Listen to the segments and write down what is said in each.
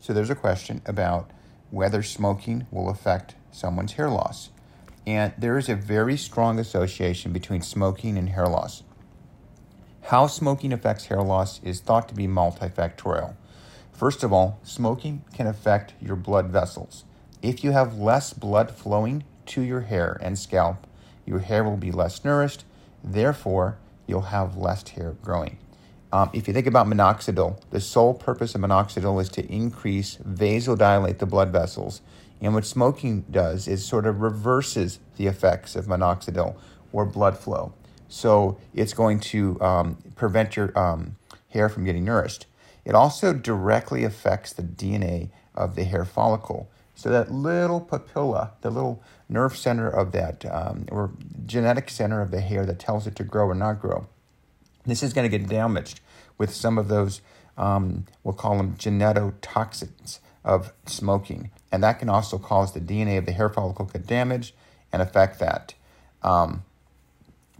So there's a question about whether smoking will affect someone's hair loss. And there is a very strong association between smoking and hair loss. How smoking affects hair loss is thought to be multifactorial. First of all, smoking can affect your blood vessels. If you have less blood flowing to your hair and scalp, your hair will be less nourished, therefore, you'll have less hair growing. Um, if you think about minoxidil, the sole purpose of minoxidil is to increase, vasodilate the blood vessels. And what smoking does is sort of reverses the effects of minoxidil or blood flow. So it's going to um, prevent your um, hair from getting nourished. It also directly affects the DNA of the hair follicle. So that little papilla, the little nerve center of that, um, or genetic center of the hair that tells it to grow or not grow, this is going to get damaged with some of those, um, we'll call them genetotoxins of smoking. And that can also cause the DNA of the hair follicle to get damaged and affect that. Um,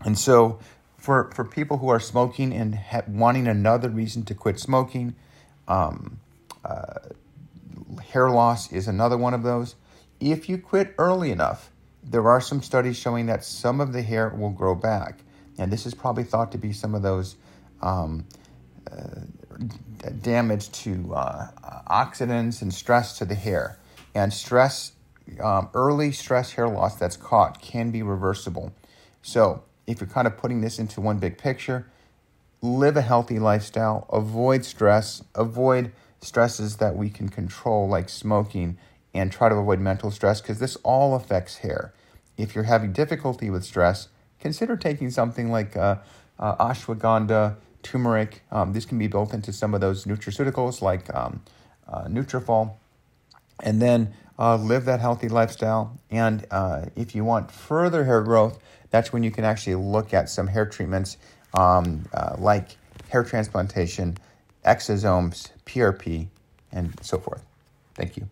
and so, for, for people who are smoking and ha- wanting another reason to quit smoking, um, uh, hair loss is another one of those. If you quit early enough, there are some studies showing that some of the hair will grow back. And this is probably thought to be some of those um, uh, damage to uh, oxidants and stress to the hair. And stress, um, early stress hair loss that's caught can be reversible. So, if you're kind of putting this into one big picture, live a healthy lifestyle, avoid stress, avoid stresses that we can control, like smoking, and try to avoid mental stress because this all affects hair. If you're having difficulty with stress, consider taking something like uh, uh, ashwagandha, turmeric. Um, this can be built into some of those nutraceuticals like um, uh, Nutrafol. And then uh, live that healthy lifestyle. And uh, if you want further hair growth, that's when you can actually look at some hair treatments um, uh, like hair transplantation, exosomes, PRP, and so forth. Thank you.